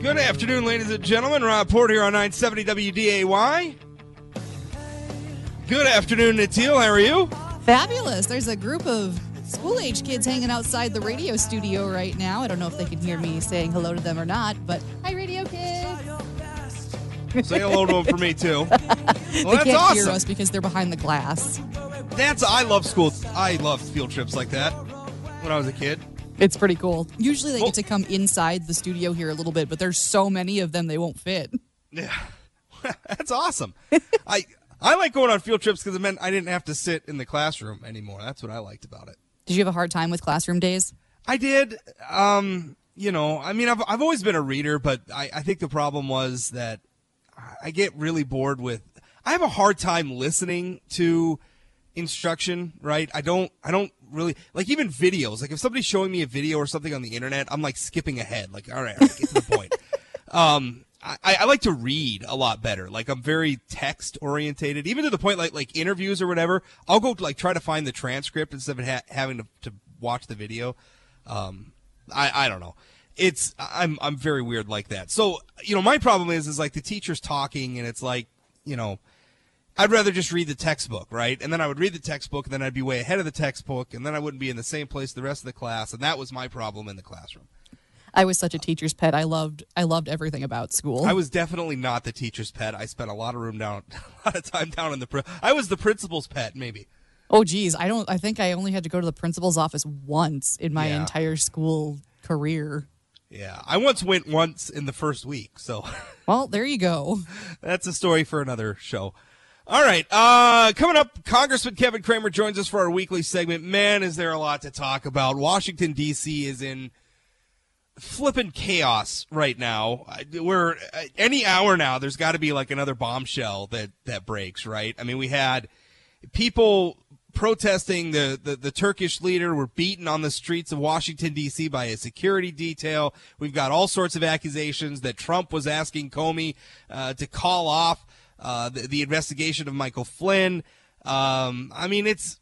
Good afternoon, ladies and gentlemen. Rob Port here on 970 WDAY. Good afternoon, Natil. How are you? Fabulous. There's a group of school age kids hanging outside the radio studio right now. I don't know if they can hear me saying hello to them or not, but hi, radio kids. Say hello to them for me, too. Well, they that's can't awesome. hear us because they're behind the glass. That's I love school. I love field trips like that when I was a kid. It's pretty cool. Usually they Well- get to come inside the studio here a little bit, but there's so many of them they won't fit. Yeah, that's awesome. I I like going on field trips because it meant I didn't have to sit in the classroom anymore. That's what I liked about it. Did you have a hard time with classroom days? I did. Um, you know, I mean, I've I've always been a reader, but I, I think the problem was that I get really bored with. I have a hard time listening to instruction. Right? I don't. I don't really like even videos. Like if somebody's showing me a video or something on the internet, I'm like skipping ahead. Like, all right, all right get to the point. Um, I, I like to read a lot better. Like I'm very text orientated, even to the point like like interviews or whatever. I'll go like try to find the transcript instead of ha- having to, to watch the video. Um, I I don't know. It's I'm I'm very weird like that. So you know my problem is is like the teacher's talking and it's like you know. I'd rather just read the textbook, right? And then I would read the textbook, and then I'd be way ahead of the textbook, and then I wouldn't be in the same place the rest of the class, and that was my problem in the classroom. I was such a teacher's pet. I loved I loved everything about school. I was definitely not the teacher's pet. I spent a lot of room down, a lot of time down in the. Pri- I was the principal's pet, maybe. oh geez, I don't I think I only had to go to the principal's office once in my Yeah. entire school career. Yeah, I once went once in the first week, so Well, there you go. that's a story for another show. All right, uh, coming up, Congressman Kevin Cramer joins us for our weekly segment. Man, is there a lot to talk about? Washington D.C. is in flippin' chaos right now. We're uh, any hour now. There's got to be like another bombshell that that breaks. Right? I mean, we had people protesting the, the, the Turkish leader were beaten on the streets of Washington D.C. by a security detail. We've got all sorts of accusations that Trump was asking Comey uh, to call off uh, the, the investigation of Michael Flynn. Um, I mean, it's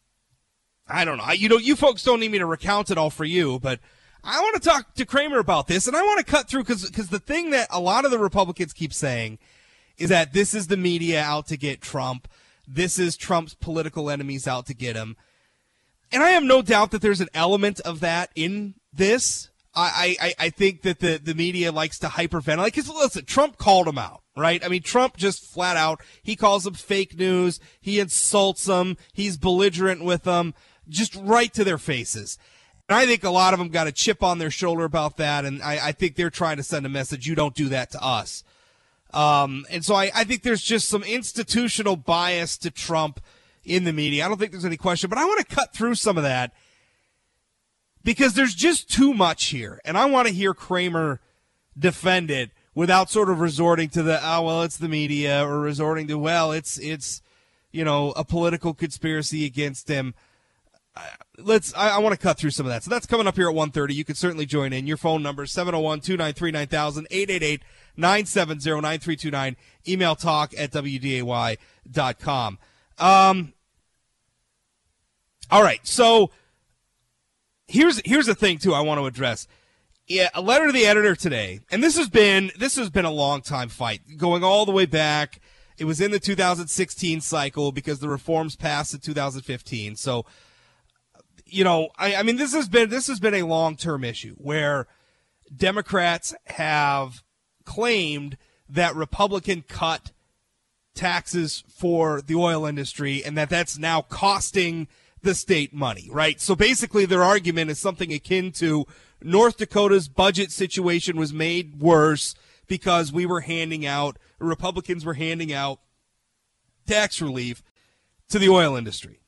I don't know. You know, you folks don't need me to recount it all for you, but I want to talk to Cramer about this, and I want to cut through because because the thing that a lot of the Republicans keep saying is that this is the media out to get Trump. This is Trump's political enemies out to get him. And I have no doubt that there's an element of that in this. I, I, I think that the, the media likes to hyperventilate. Because listen, Trump called him out, right? I mean, Trump just flat out, he calls them fake news. He insults them. He's belligerent with them, just right to their faces. And I think a lot of them got a chip on their shoulder about that. And I, I think they're trying to send a message. You don't do that to us. Um, and so I, I think there's just some institutional bias to Trump in the media. I don't think there's any question, but I want to cut through some of that because there's just too much here. And I want to hear Cramer defend it without sort of resorting to the, oh, well, it's the media or resorting to, well, it's, it's, you know, a political conspiracy against him. Let's. I, I want to cut through some of that. So that's coming up here at 1.30. You can certainly join in. Your phone number 701-293-9000, 888-970-9329. Email talk at wday.com. Um, all right. So here's here's the thing too. I want to address. Yeah, a letter to the editor today, and this has been this has been a long time fight, going all the way back. It was in the 2016 cycle because the reforms passed in 2015. So, you know, I, I mean, this has been this has been a long term issue where Democrats have claimed that Republican cut taxes for the oil industry and that that's now costing the state money, right? So basically their argument is something akin to North Dakota's budget situation was made worse because we were handing out, Republicans were handing out tax relief to the oil industry.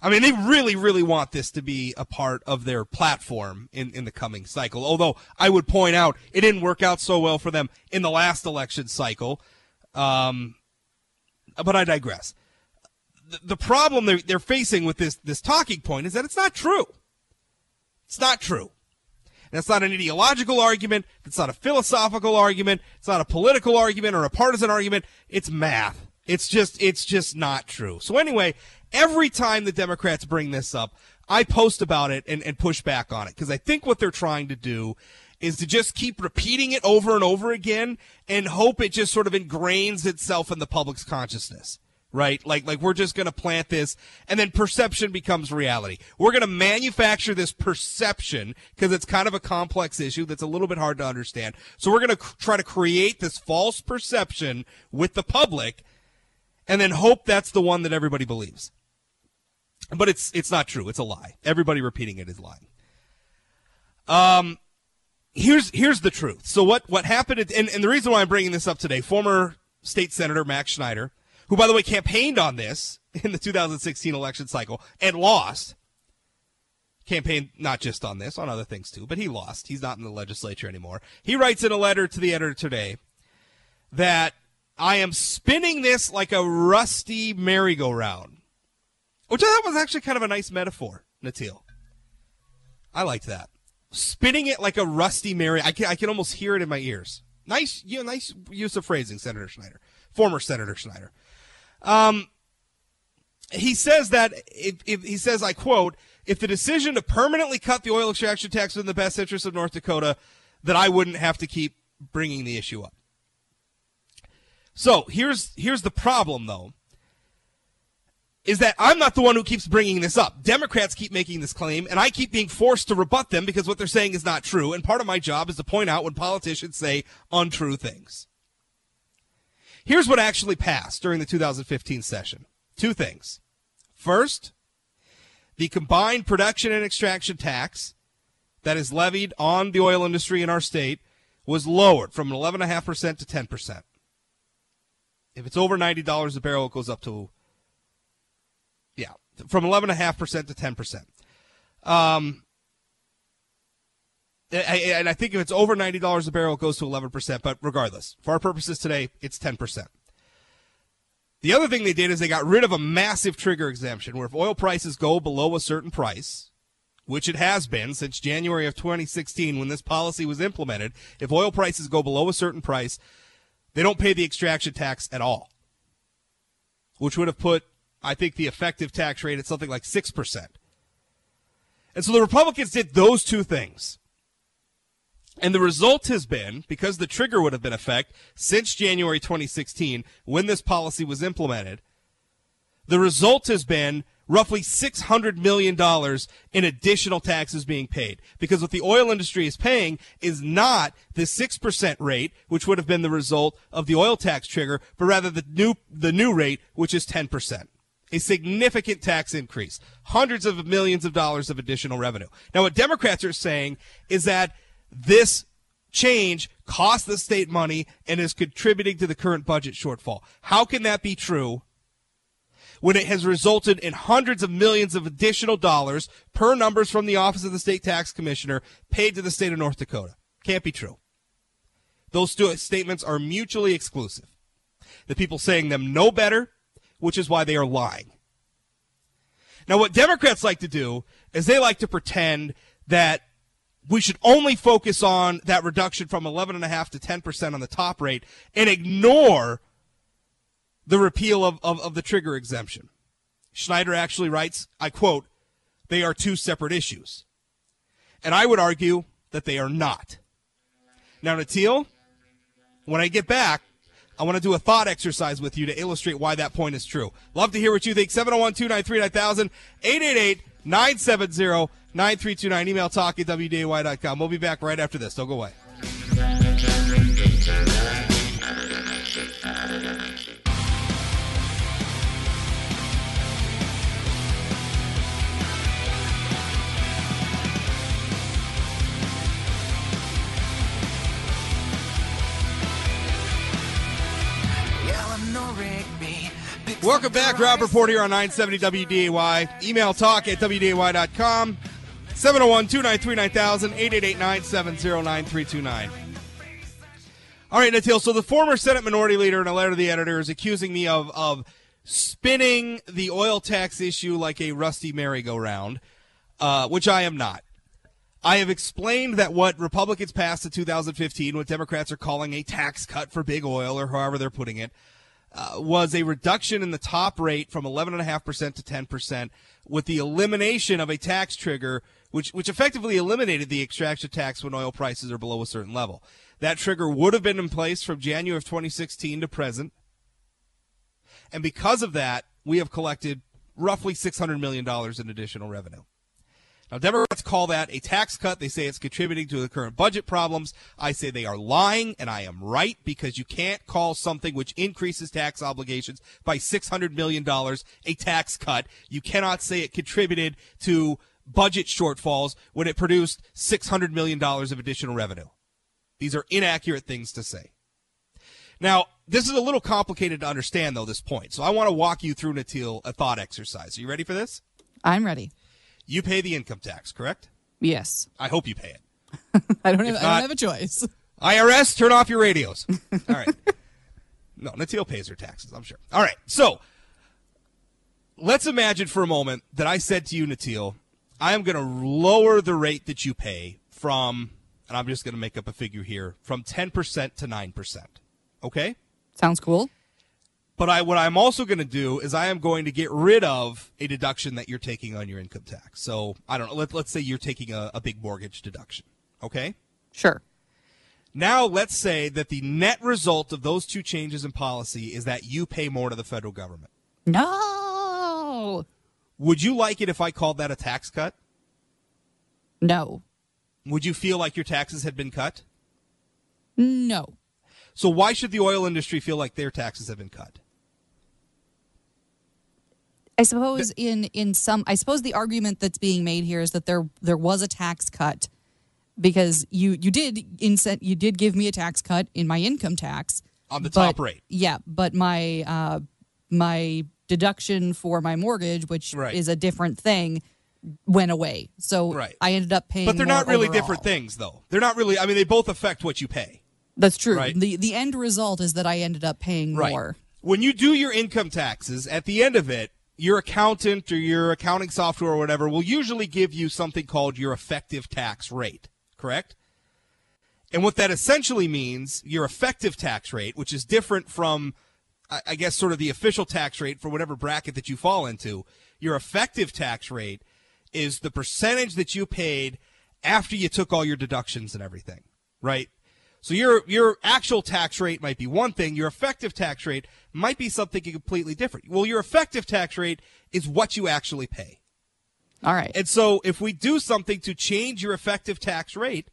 I mean, they really, really want this to be a part of their platform in, in the coming cycle. Although I would point out it didn't work out so well for them in the last election cycle. Um, but I digress. The, the problem they're, they're facing with this, this talking point is that it's not true. It's not true. It's not an ideological argument. It's not a philosophical argument. It's not a political argument or a partisan argument. It's math. It's just, it's just not true. So anyway, every time the Democrats bring this up, I post about it and, and push back on it because I think what they're trying to do is to just keep repeating it over and over again and hope it just sort of ingrains itself in the public's consciousness right? Like like we're just going to plant this and then perception becomes reality. We're going to manufacture this perception because it's kind of a complex issue that's a little bit hard to understand. So we're going to c- try to create this false perception with the public and then hope that's the one that everybody believes. But it's it's not true. It's a lie. Everybody repeating it is lying. Um here's here's the truth. So what what happened and, and the reason why I'm bringing this up today, former state senator Mac Schneider who, by the way, campaigned on this in the 2016 election cycle and lost. Campaigned not just on this, on other things too, but he lost. He's not in the legislature anymore. He writes in a letter to the editor today that I am spinning this like a rusty merry-go-round, which I thought was actually kind of a nice metaphor, Natil. I liked that. Spinning it like a rusty merry. I can, I can almost hear it in my ears. Nice, you know, nice use of phrasing, Senator Schneider, former Senator Schneider. Um, he says that if, if, he says, I quote, if the decision to permanently cut the oil extraction tax was in the best interest of North Dakota, that I wouldn't have to keep bringing the issue up. So here's here's the problem though. Is that I'm not the one who keeps bringing this up. Democrats keep making this claim, and I keep being forced to rebut them because what they're saying is not true. And part of my job is to point out when politicians say untrue things. Here's what actually passed during the 2015 session two things. First, the combined production and extraction tax that is levied on the oil industry in our state was lowered from 11.5% to 10%. If it's over $90 a barrel, it goes up to, yeah, from 11.5% to 10%. Um, and I think if it's over ninety dollars a barrel, it goes to eleven percent. But regardless, for our purposes today, it's ten percent. The other thing they did is they got rid of a massive trigger exemption, where if oil prices go below a certain price, which it has been since January of 2016 when this policy was implemented, if oil prices go below a certain price, they don't pay the extraction tax at all, which would have put, I think, the effective tax rate at something like six percent. And so the Republicans did those two things. And the result has been, because the trigger would have been effect since January 2016 when this policy was implemented, the result has been roughly $600 million in additional taxes being paid. Because what the oil industry is paying is not the 6% rate, which would have been the result of the oil tax trigger, but rather the new, the new rate, which is 10%. A significant tax increase. Hundreds of millions of dollars of additional revenue. Now, what Democrats are saying is that this change costs the state money and is contributing to the current budget shortfall. How can that be true when it has resulted in hundreds of millions of additional dollars per numbers from the Office of the State Tax Commissioner paid to the state of North Dakota? Can't be true. Those two statements are mutually exclusive. The people saying them know better, which is why they are lying. Now, what Democrats like to do is they like to pretend that we should only focus on that reduction from 11.5 to 10% on the top rate and ignore the repeal of, of, of, the trigger exemption. Schneider actually writes, I quote, they are two separate issues. And I would argue that they are not. Now, Natil, when I get back, I want to do a thought exercise with you to illustrate why that point is true. Love to hear what you think. 701 293 9000 888 970 9329. Email talk at WDAY.com. We'll be back right after this. Don't go away. Welcome back. Rob Port here on 970 WDAY. Email talk at WDAY.com. 701 293 9000 888 970 9329. All right, Natil. So the former Senate Minority Leader in a letter to the editor is accusing me of, of spinning the oil tax issue like a rusty merry-go-round, uh, which I am not. I have explained that what Republicans passed in 2015, what Democrats are calling a tax cut for big oil, or however they're putting it, uh, was a reduction in the top rate from 11.5% to 10% with the elimination of a tax trigger, which, which effectively eliminated the extraction tax when oil prices are below a certain level. That trigger would have been in place from January of 2016 to present. And because of that, we have collected roughly $600 million in additional revenue. Now, Democrats call that a tax cut. They say it's contributing to the current budget problems. I say they are lying, and I am right because you can't call something which increases tax obligations by $600 million a tax cut. You cannot say it contributed to budget shortfalls when it produced $600 million of additional revenue. These are inaccurate things to say. Now, this is a little complicated to understand, though, this point. So I want to walk you through, Natil, a thought exercise. Are you ready for this? I'm ready. You pay the income tax, correct? Yes. I hope you pay it. I don't have, I don't have a choice. IRS, turn off your radios. All right. No, Natil pays her taxes, I'm sure. All right. So let's imagine for a moment that I said to you, Natil, I am going to lower the rate that you pay from, and I'm just going to make up a figure here, from 10% to 9%. Okay? Sounds cool. But I, what I'm also going to do is I am going to get rid of a deduction that you're taking on your income tax. So I don't know. Let, let's say you're taking a, a big mortgage deduction. Okay? Sure. Now, let's say that the net result of those two changes in policy is that you pay more to the federal government. No. Would you like it if I called that a tax cut? No. Would you feel like your taxes had been cut? No. So, why should the oil industry feel like their taxes have been cut? I suppose in in some I suppose the argument that's being made here is that there there was a tax cut because you you did incent you did give me a tax cut in my income tax On the but- top rate. Yeah, but my uh, my deduction for my mortgage, which Right. is a different thing, went away. So Right. I ended up paying. But they're not really overall. different things, though. They're not really, I mean, they both affect what you pay. That's true. Right. The the end result is that I ended up paying more. When you do your income taxes, at the end of it, your accountant or your accounting software or whatever will usually give you something called your effective tax rate, correct? And what that essentially means, your effective tax rate, which is different from, I I guess, sort of the official tax rate for whatever bracket that you fall into, your effective tax rate is the percentage that you paid after you took all your deductions and everything, right? So your your actual tax rate might be one thing, your effective tax rate might be something completely different. Well, your effective tax rate is what you actually pay. All right. And so if we do something to change your effective tax rate,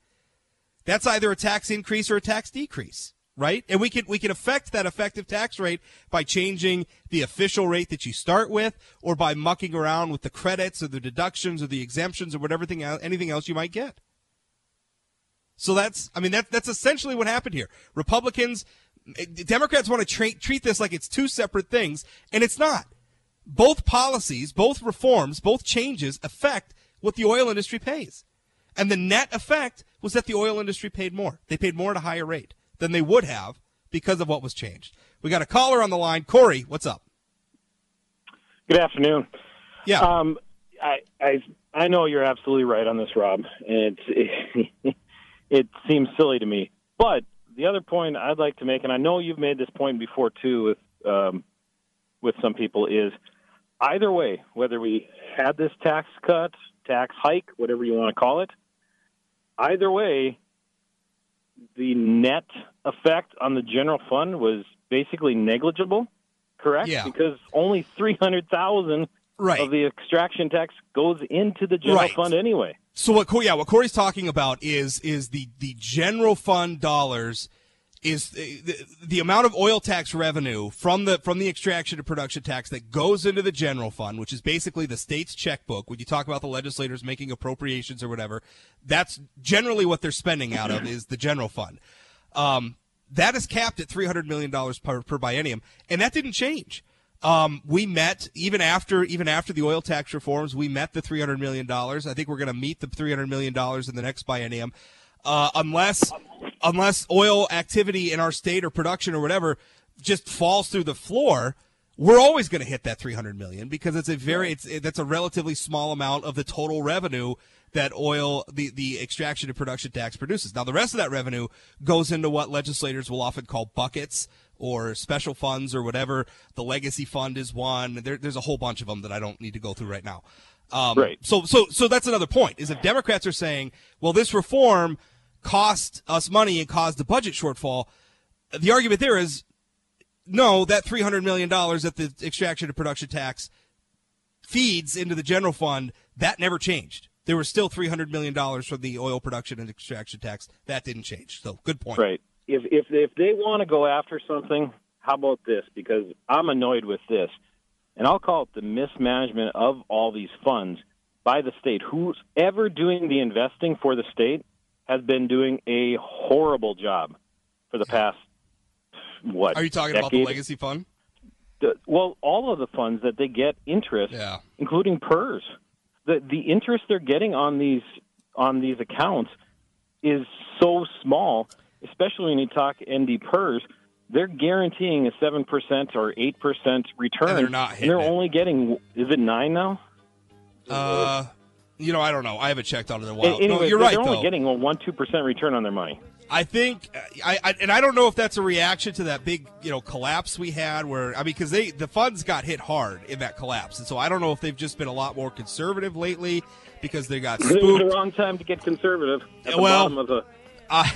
that's either a tax increase or a tax decrease, right? And we can we can affect that effective tax rate by changing the official rate that you start with or by mucking around with the credits or the deductions or the exemptions or whatever thing anything else you might get. So that's, I mean, that, that's essentially what happened here. Republicans, Democrats want to tra- treat this like it's two separate things, and it's not. Both policies, both reforms, both changes affect what the oil industry pays. And the net effect was that the oil industry paid more. They paid more at a higher rate than they would have because of what was changed. We got a caller on the line. Corey, what's up? Good afternoon. Yeah. Um, I, I I know you're absolutely right on this, Rob, and it's, it, it seems silly to me. But the other point I'd like to make, and I know you've made this point before too, with um, with some people, is either way, whether we had this tax cut, tax hike, whatever you want to call it, either way, the net effect on the general fund was basically negligible. Correct? Yeah. Because only three hundred thousand right. of the extraction tax goes into the general Right. fund anyway. So what? Yeah, what Corey's talking about is is the the general fund dollars is the, the, amount of oil tax revenue from the from the extraction and production tax that goes into the general fund, which is basically the state's checkbook. When you talk about the legislators making appropriations or whatever, that's generally what they're spending out of is the general fund. Um, that is capped at three hundred million dollars per, per biennium, and that didn't change. Um, we met even after even after the oil tax reforms. We met the three hundred million dollars. I think we're going to meet the three hundred million dollars in the next biennium, uh, unless unless oil activity in our state or production or whatever just falls through the floor. We're always going to hit that 300 million because it's a very it's it, that's a relatively small amount of the total revenue that oil the the extraction and production tax produces. Now the rest of that revenue goes into what legislators will often call buckets or special funds or whatever. The legacy fund is one. There, there's a whole bunch of them that I don't need to go through right now. Um, Right. So, so, so that's another point. Is if Democrats are saying, well, this reform cost us money and caused a budget shortfall, the argument there is, no, that three hundred million dollars that the extraction and production tax feeds into the general fund that never changed. There was still three hundred million dollars from the oil production and extraction tax. That didn't change. So, good point. Right. If if if they want to go after something, how about this? Because I'm annoyed with this, and I'll call it the mismanagement of all these funds by the state. Who's ever doing the investing for the state has been doing a horrible job for the past what? Are you talking about the legacy fund? The- well, all of the funds that they get interest, Yeah. including PERS. The the interest they're getting on these on these accounts is so small, especially when you talk ND PERS. They're guaranteeing a seven percent or eight percent return. And they're not hitting they're it. only getting is it nine now? Uh, you know, I don't know. I haven't checked on it in a while. No, you're they're right only though. getting a one two percent return on their money. I think, I, I and I don't know if that's a reaction to that big, you know, collapse we had. Where I mean, because they the funds got hit hard in that collapse, and so I don't know if they've just been a lot more conservative lately because they got It was the wrong time to get conservative at the Well, bottom of the. I,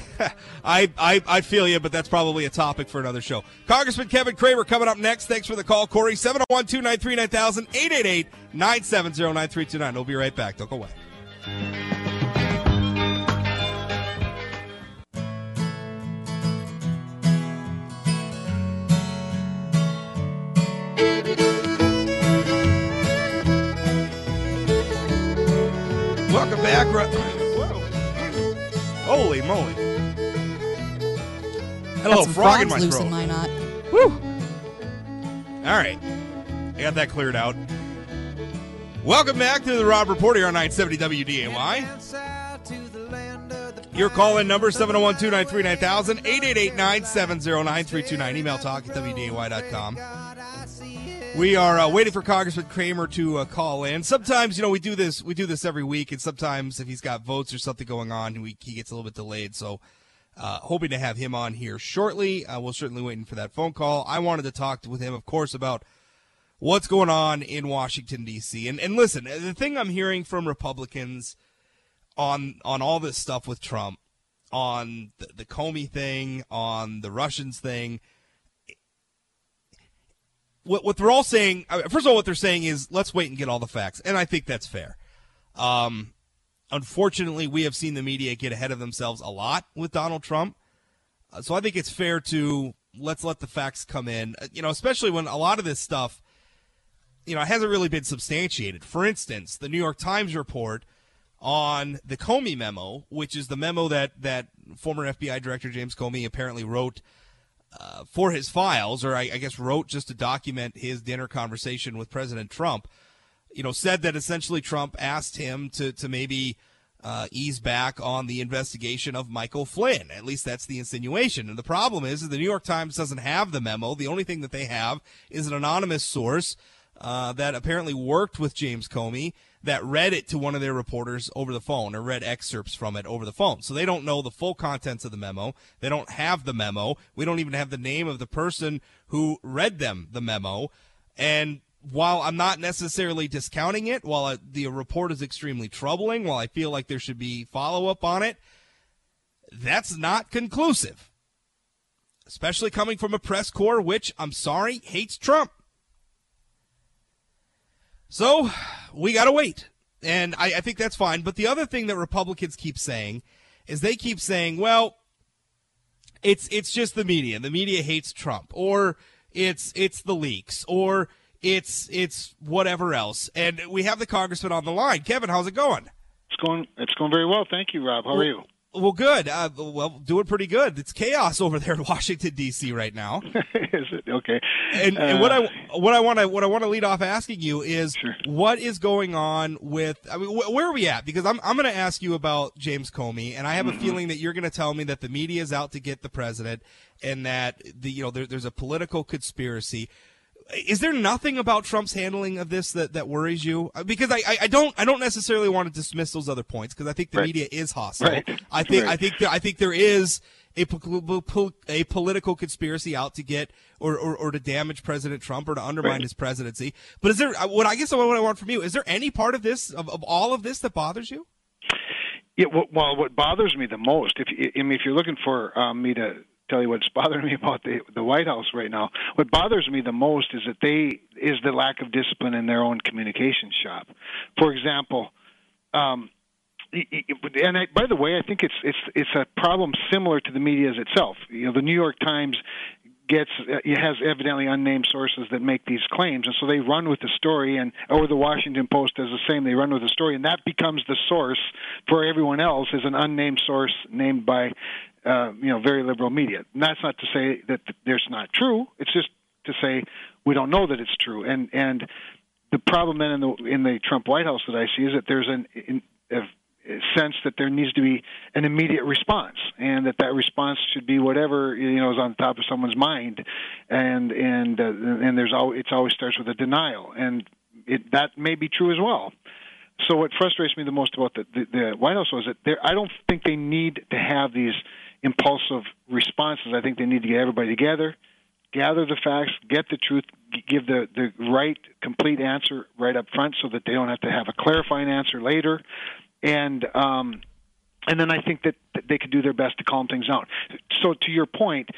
I, I, feel you, but that's probably a topic for another show. Congressman Kevin Cramer coming up next. Thanks for the call, Corey. 701 293 9000 888 970 9329. We'll be right back. Don't go away. Welcome back. Holy moly. Hello, frog in my loose throat. in my knot. All right. I got that cleared out. Welcome back to the Rob Report here on 970 WDAY. Your call in number 701 293 9000 888 970 9329. Email talk at WDAY.com. We are uh, waiting for Congressman Cramer to uh, call in. Sometimes, you know, we do this. We do this every week, and sometimes if he's got votes or something going on, we, he gets a little bit delayed. So, uh, hoping to have him on here shortly. Uh, we're certainly waiting for that phone call. I wanted to talk with him, of course, about what's going on in Washington D.C. And and listen, the thing I'm hearing from Republicans on on all this stuff with Trump, on the, the Comey thing, on the Russians thing. What, what they're all saying, uh, first of all, what they're saying is let's wait and get all the facts, and I think that's fair. Um, unfortunately, we have seen the media get ahead of themselves a lot with Donald Trump. Uh, so I think it's fair to let's let the facts come in. Uh, You know, especially when a lot of this stuff, you know, hasn't really been substantiated. For instance, the New York Times report on the Comey memo, which is the memo that that former FBI Director James Comey apparently wrote uh, for his files, or I, I guess wrote just to document his dinner conversation with President Trump. You know, said that essentially Trump asked him to to maybe uh, ease back on the investigation of Michael Flynn. At least that's the insinuation. And the problem is, is the New York Times doesn't have the memo. The only thing that they have is an anonymous source uh, that apparently worked with James Comey that read it to one of their reporters over the phone or read excerpts from it over the phone. So they don't know the full contents of the memo. They don't have the memo. We don't even have the name of the person who read them the memo. And while I'm not necessarily discounting it, while the report is extremely troubling, while I feel like there should be follow up on it, that's not conclusive. Especially coming from a press corps which, I'm sorry, hates Trump. So we got to wait. And I, I think that's fine. But the other thing that Republicans keep saying is they keep saying, well, it's it's just the media. The media hates Trump, or it's it's the leaks, or it's it's whatever else. And we have the congressman on the line. Kevin, how's it going? It's going. It's going very well. Thank you, Rob. How are you? Well, good. Uh, well, doing pretty good. It's chaos over there in Washington D.C. right now. Is it okay? And, and what Uh, I what I want to what I want to lead off asking you is Sure. what is going on with I mean wh- where are we at because I'm I'm going to ask you about James Comey and I have a Mm-hmm. feeling that you're going to tell me that the media is out to get the president and that the you know there, there's a political conspiracy. Is there nothing about Trump's handling of this that, that worries you? Uh, Because I, I, I don't I don't necessarily want to dismiss those other points because I think the Right. media is hostile. Right. I think I think there, I think there is a, a political conspiracy out to get or, or, or to damage President Trump or to undermine Right. his presidency. But is there uh, what I guess what I want from you is there any part of this of, of all of this that bothers you? Yeah, well, what bothers me the most, if I mean, if you're looking for um, me to tell you what's bothering me about the the White House right now, what bothers me the most is that they is the lack of discipline in their own communication shop. For example, um, and I, by the way, I think it's it's it's a problem similar to the media's itself. You know, the New York Times gets it has evidently unnamed sources that make these claims, and so they run with the story, and or the Washington Post does the same. They run with the story, and that becomes the source for everyone else is an unnamed source named by uh, you know very liberal media. And that's not to say that there's not true. It's just to say we don't know that it's true, and and the problem then in the in the Trump White House that I see is that there's an in, a sense that there needs to be an immediate response, and that that response should be whatever you know is on top of someone's mind, and and uh, and there's always it's always starts with a denial, and it, that may be true as well. So what frustrates me the most about the, the, the White House was that I don't think they need to have these impulsive responses. I think they need to get everybody together, gather the facts, get the truth, give the, the right, complete answer right up front so that they don't have to have a clarifying answer later. And um, and then I think that they could do their best to calm things down. So to your point,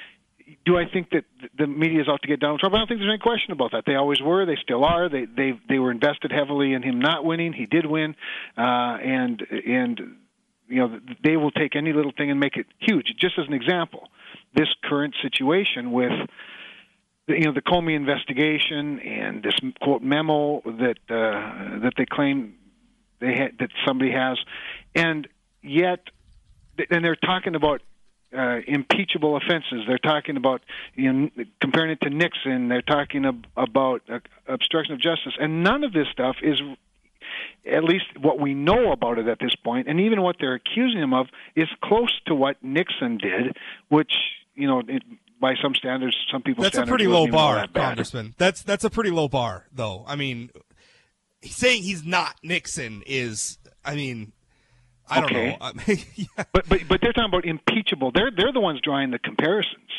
do I think that the media is out to get Donald Trump? I don't think there's any question about that. They always were. They still are. They they they were invested heavily in him not winning. He did win, uh, and and you know they will take any little thing and make it huge. Just as an example, this current situation with you know the Comey investigation and this quote memo that uh, that they claim they had, that somebody has, and yet and they're talking about uh, impeachable offenses. They're talking about you know comparing it to Nixon. They're talking ab- about uh, obstruction of justice, and none of this stuff is at least what we know about it at this point, and even what they're accusing him of is close to what Nixon did, which you know. It, by some standards, some people That's a pretty low bar, that. Congressman. That's that's a pretty low bar, though. I mean, saying he's not Nixon is, I mean, I don't Okay. know. I mean, yeah. But but but they're talking about impeachable. They're they're the ones drawing the comparisons.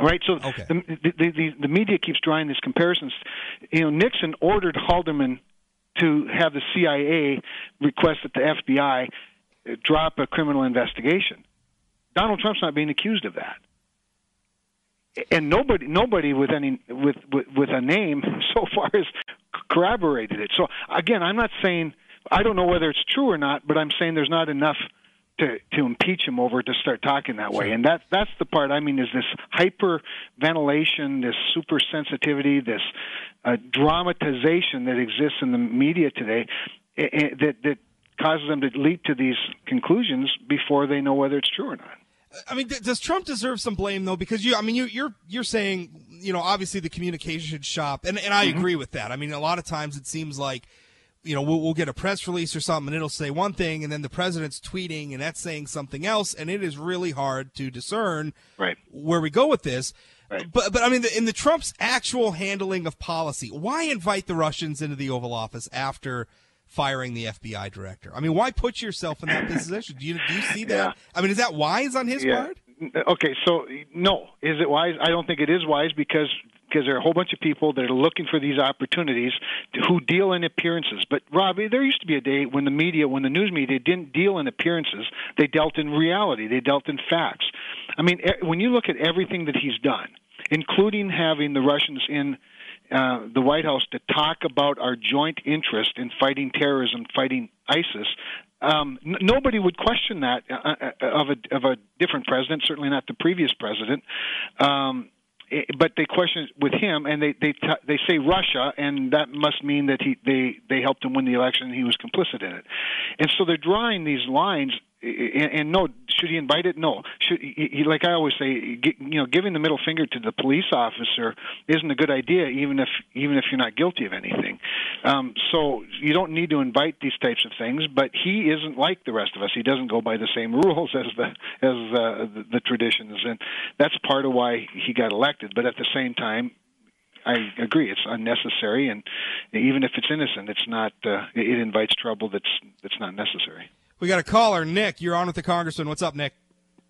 Right, so Okay. the, the the the media keeps drawing these comparisons. You know, Nixon ordered Haldeman to have the CIA request that the FBI drop a criminal investigation. Donald Trump's not being accused of that, and nobody nobody with any with with, with a name so far has corroborated it. So again, I'm not saying I don't know whether it's true or not, but I'm saying there's not enough to to impeach him over to start talking that way. And that that's the part I mean is this hyper ventilation, this super sensitivity, this uh, dramatization that exists in the media today eh, eh, that that causes them to leap to these conclusions before they know whether it's true or not. I mean, does Trump deserve some blame though? Because you, I mean, you, you're you're saying, you know, obviously the communication shop, and and I agree with that. I mean, a lot of times it seems like, you know, we'll, we'll get a press release or something, and it'll say one thing, and then the president's tweeting, and that's saying something else, and it is really hard to discern Right. where we go with this. Right. But but I mean, the, in the Trump's actual handling of policy, why invite the Russians into the Oval Office after? Firing the FBI director. I mean, why put yourself in that position? Do you do you see that? Yeah. I mean, is that wise on his part? Okay, so no, is it wise? I don't think it is wise because because there are a whole bunch of people that are looking for these opportunities to, who deal in appearances. But Robbie, there used to be a day when the media, when the news media didn't deal in appearances; they dealt in reality. They dealt in facts. I mean, when you look at everything that he's done, including having the Russians in uh, the White House to talk about our joint interest in fighting terrorism, fighting ISIS. Um, n- nobody would question that uh, uh, of a of a different president. Certainly not the previous president. Um, Eh, but they question with him, and they they they say Russia, and that must mean that he they they helped him win the election, and he was complicit in it. And so they're drawing these lines. And, and no, should he invite it? No. Should he, he, like I always say, you know, giving the middle finger to the police officer isn't a good idea, even if even if you're not guilty of anything. Um, so you don't need to invite these types of things. But he isn't like the rest of us. He doesn't go by the same rules as the as uh, the, the traditions, and that's part of why he got elected. But at the same time, I agree. It's unnecessary, and even if it's innocent, it's not. Uh, it invites trouble that's that's not necessary. We got a caller, Nick. You're on with the congressman. What's up, Nick?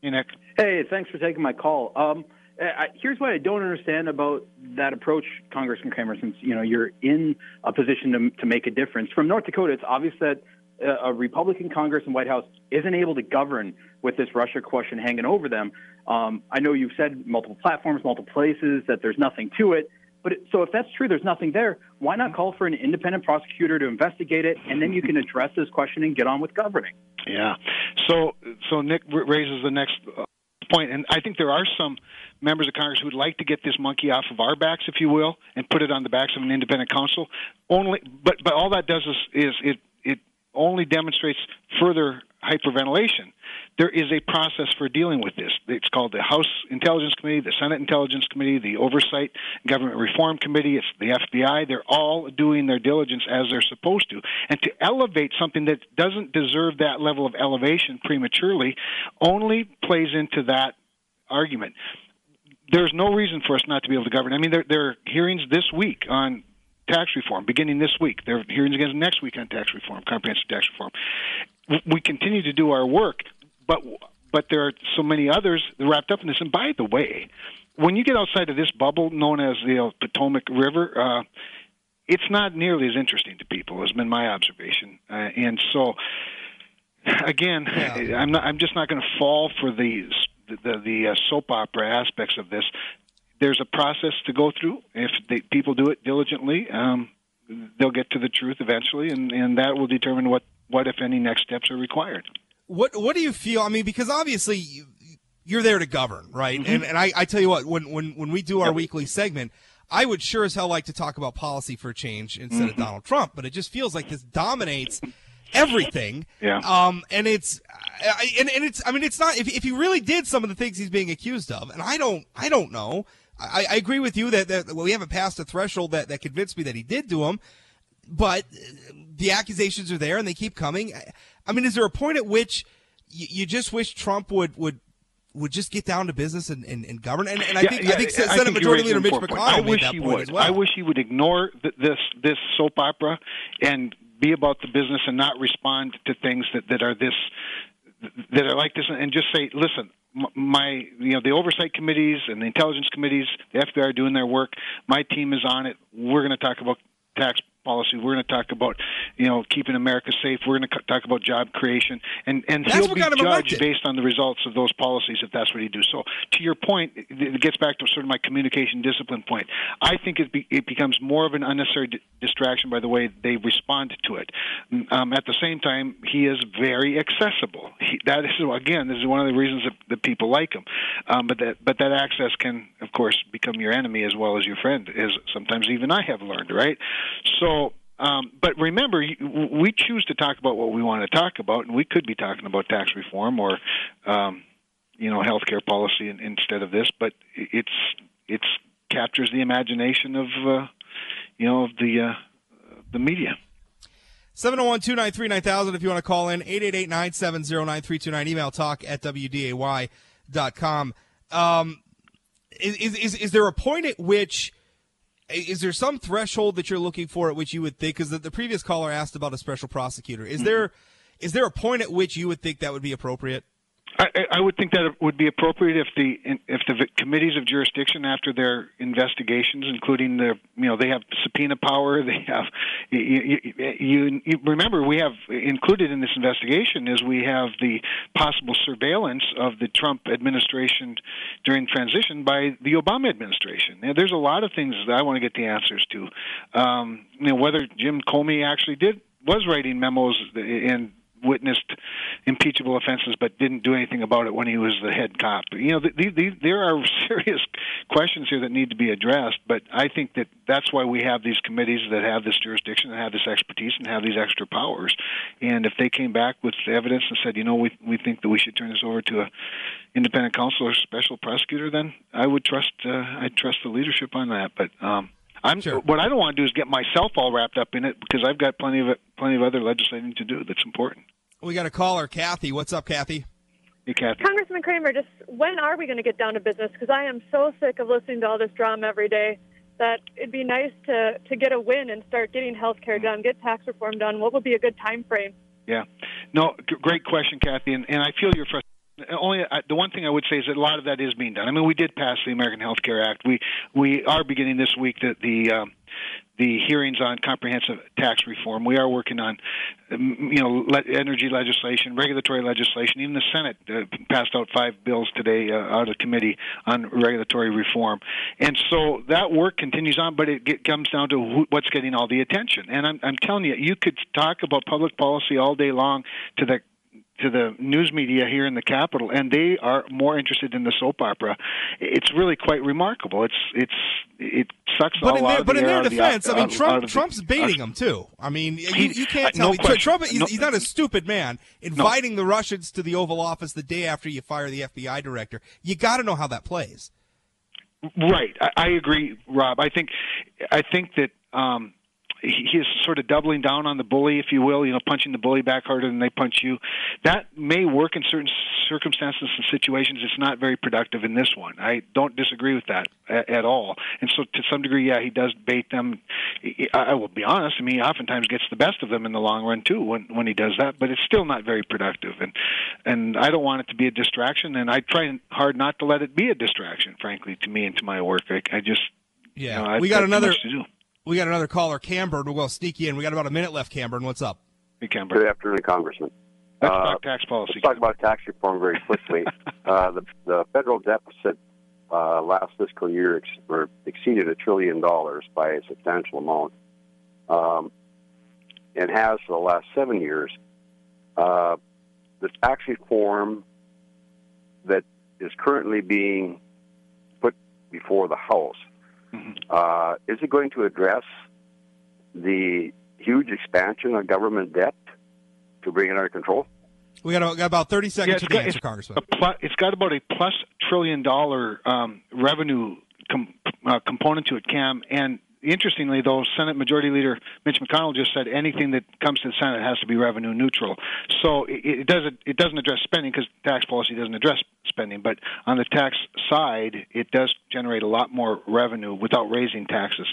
Hey, Nick. Hey, thanks for taking my call. Um, I, here's what I don't understand about that approach, Congressman Cramer. Since you know you're in a position to, to make a difference from North Dakota, it's obvious that a Republican Congress and White House isn't able to govern with this Russia question hanging over them. Um, I know you've said multiple platforms, multiple places that there's nothing to it. But so if that's true, there's nothing there. Why not call for an independent prosecutor to investigate it, and then you can address this question and get on with governing? Yeah. So so Nick raises the next uh, point, and I think there are some members of Congress who would like to get this monkey off of our backs, if you will, and put it on the backs of an independent counsel. Only, but but all that does is, is it it only demonstrates further hyperventilation. There is a process for dealing with this. It's called the House Intelligence Committee, the Senate Intelligence Committee, the Oversight Government Reform Committee, it's the FBI. They're all doing their diligence as they're supposed to. And to elevate something that doesn't deserve that level of elevation prematurely only plays into that argument. There's no reason for us not to be able to govern. I mean, there, there are hearings this week on tax reform, beginning this week. There are hearings again next week on tax reform, comprehensive tax reform. We continue to do our work, but but there are so many others wrapped up in this. And by the way, when you get outside of this bubble known as the Potomac River, uh, it's not nearly as interesting to people. Has been my observation, uh, and so again, yeah. I'm not. I'm just not going to fall for the the, the uh, soap opera aspects of this there's a process to go through. If they, people do it diligently, um, they'll get to the truth eventually, and, and that will determine what, what, if any, next steps are required. What What do you feel? I mean, because obviously you're there to govern, right? Mm-hmm. And and I, I tell you what, when when when we do our yep. weekly segment, I would sure as hell like to talk about policy for change instead mm-hmm. of Donald Trump, but it just feels like this dominates everything. Yeah. Um, and it's, I, and, and it's, I mean, it's not, if, if he really did some of the things he's being accused of, and I don't, I don't know, I, I agree with you that, that well, we haven't passed a threshold that, that convinced me that he did do them, but the accusations are there and they keep coming. I mean, is there a point at which you, you just wish Trump would, would would just get down to business and, and, and govern. And, and I, yeah, think, yeah, I think Senate I think Majority Leader Mitch McConnell I wish he would. Well. I wish he would ignore th- this this soap opera and be about the business and not respond to things that, that are this that are like this and just say, listen, my you know the oversight committees and the intelligence committees, the FBI are doing their work. My team is on it. We're going to talk about tax policy. We're going to talk about, you know, keeping America safe. We're going to talk about job creation, and and that's he'll be judged elected. based on the results of those policies if that's what he do. So to your point, it gets back to sort of my communication discipline point. I think it be, it becomes more of an unnecessary d- distraction by the way they respond to it. Um, at the same time, he is very accessible. He, that is again, this is one of the reasons that, that people like him. Um, but that but that access can, of course, become your enemy as well as your friend. As sometimes even I have learned, right? So um, but remember, we choose to talk about what we want to talk about, and we could be talking about tax reform or, um, you know, healthcare policy in, instead of this. But it's it's captures the imagination of, uh, you know, of the uh, the media. 701-293-9000 if you want to call in. 888-970-9329. Email talk at wday.com. Um, is, is, is there a point at which is there some threshold that you're looking for at which you would think? Because the, the, previous caller asked about a special prosecutor. Is mm-hmm. there is there a point at which you would think that would be appropriate? I, I would think that would be appropriate if the if the committees of jurisdiction, after their investigations, including the you know they have subpoena power, they have you, you, you remember we have included in this investigation is we have the possible surveillance of the Trump administration during transition by the Obama administration. Now, there's a lot of things that I want to get the answers to. Um, you know whether Jim Comey actually did was writing memos and witnessed impeachable offenses but didn't do anything about it when he was the head cop. You know, these, these, there are serious questions here that need to be addressed. But I think that that's why we have these committees that have this jurisdiction, and have this expertise, and have these extra powers. And if they came back with evidence and said, you know, we we think that we should turn this over to a independent counsel or special prosecutor, then I would trust uh, I trust the leadership on that. But um, I'm sure. what I don't want to do is get myself all wrapped up in it because I've got plenty of plenty of other legislating to do that's important. We got a caller, Kathy. What's up, Kathy? Hey, Kathy. Congressman Cramer, just when are we going to get down to business? Because I am so sick of listening to all this drama every day that it'd be nice to to get a win and start getting health care done, get tax reform done. What would be a good time frame? Yeah, no, g- great question, Kathy, and, and I feel your frustration only uh, the one thing I would say is that a lot of that is being done. I mean, we did pass the American Health Care Act. We we are beginning this week the the um, the hearings on comprehensive tax reform. We are working on, um, you know, le- energy legislation, regulatory legislation. Even the Senate uh, passed out five bills today uh, out of committee on regulatory reform, and so that work continues on. But it get, comes down to who, what's getting all the attention. And I'm, I'm telling you, you could talk about public policy all day long to the to the news media here in the capital, and they are more interested in the soap opera. It's really quite remarkable. It's it's it sucks but all in their, but the in their of the- defense, I mean, Trump the- Trump's baiting uh, them too. I mean, you, you can't uh, tell no me. Trump. He's, No- he's not a stupid man. Inviting the Russians to the Oval Office the day after you fire the FBI director, you got to know how that plays. Right, I, I agree, Rob. I think, I think that um, he is sort of doubling down on the bully, if you will. You know, punching the bully back harder than they punch you. That may work in certain circumstances and situations. It's not very productive in this one. I don't disagree with that at, at all. And so, to some degree, yeah, he does bait them. I, I will be honest. I mean, he oftentimes gets the best of them in the long run too when when he does that. But it's still not very productive. And and I don't want it to be a distraction. And I try hard not to let it be a distraction, frankly, to me and to my work. I, I just Yeah, you know, I- we got another. Much to do. We got another caller, Camburn. We'll go sneak you in. We got about a minute left, Camburn. What's up? Hey, Camber. Good afternoon, Congressman. Let's Uh, talk tax policy. Let's talk about tax reform very quickly. uh, the, the federal deficit uh, last fiscal year ex- or exceeded a trillion dollars by a substantial amount, um, and has for the last seven years. Uh, the tax reform that is currently being put before the House Mhm. uh, is it going to address the huge expansion of government debt to bring it under control? We got, a, got about thirty seconds it's to the got- answer, it's Congressman. a plu- it's got about a plus trillion dollar um, revenue com- uh, component to it, Cam. And interestingly, though, Senate Majority Leader Mitch McConnell just said anything that comes to the Senate has to be revenue neutral. So it, it doesn't it doesn't address spending because tax policy doesn't address spending. But on the tax side, it does generate a lot more revenue without raising taxes.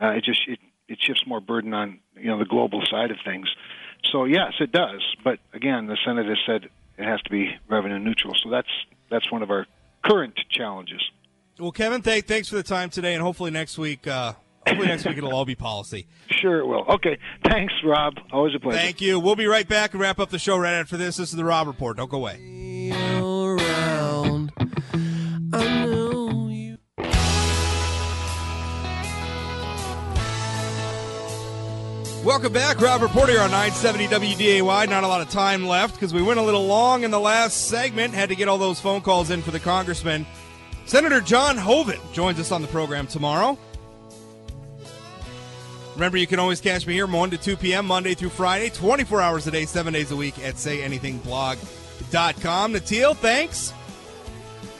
Uh, it just it, it shifts more burden on you know the global side of things. So yes, it does. But again, the Senate has said it has to be revenue neutral. So that's that's one of our current challenges. Well, Kevin, th- thanks for the time today, and hopefully next week, uh, hopefully next week it'll all be policy. Sure, it will. Okay, thanks, Rob. Always a pleasure. Thank you. We'll be right back and wrap up the show right after this. This is the Rob Report. Don't go away. around. I know you. Welcome back, Rob Port here on 970 WDAY. Not a lot of time left because we went a little long in the last segment. Had to get all those phone calls in for the congressman. Senator John Hoven joins us on the program tomorrow. Remember, you can always catch me here 1 to 2 p.m. Monday through Friday, 24 hours a day, 7 days a week at sayanythingblog.com. Natil, thanks.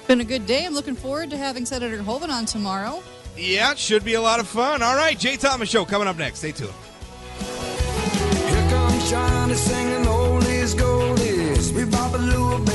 Been a good day. I'm looking forward to having Senator Hoven on tomorrow. Yeah, it should be a lot of fun. All right, Jay Thomas Show coming up next. Stay tuned. Here comes Johnny singing oldies goldies. We bop a little bit.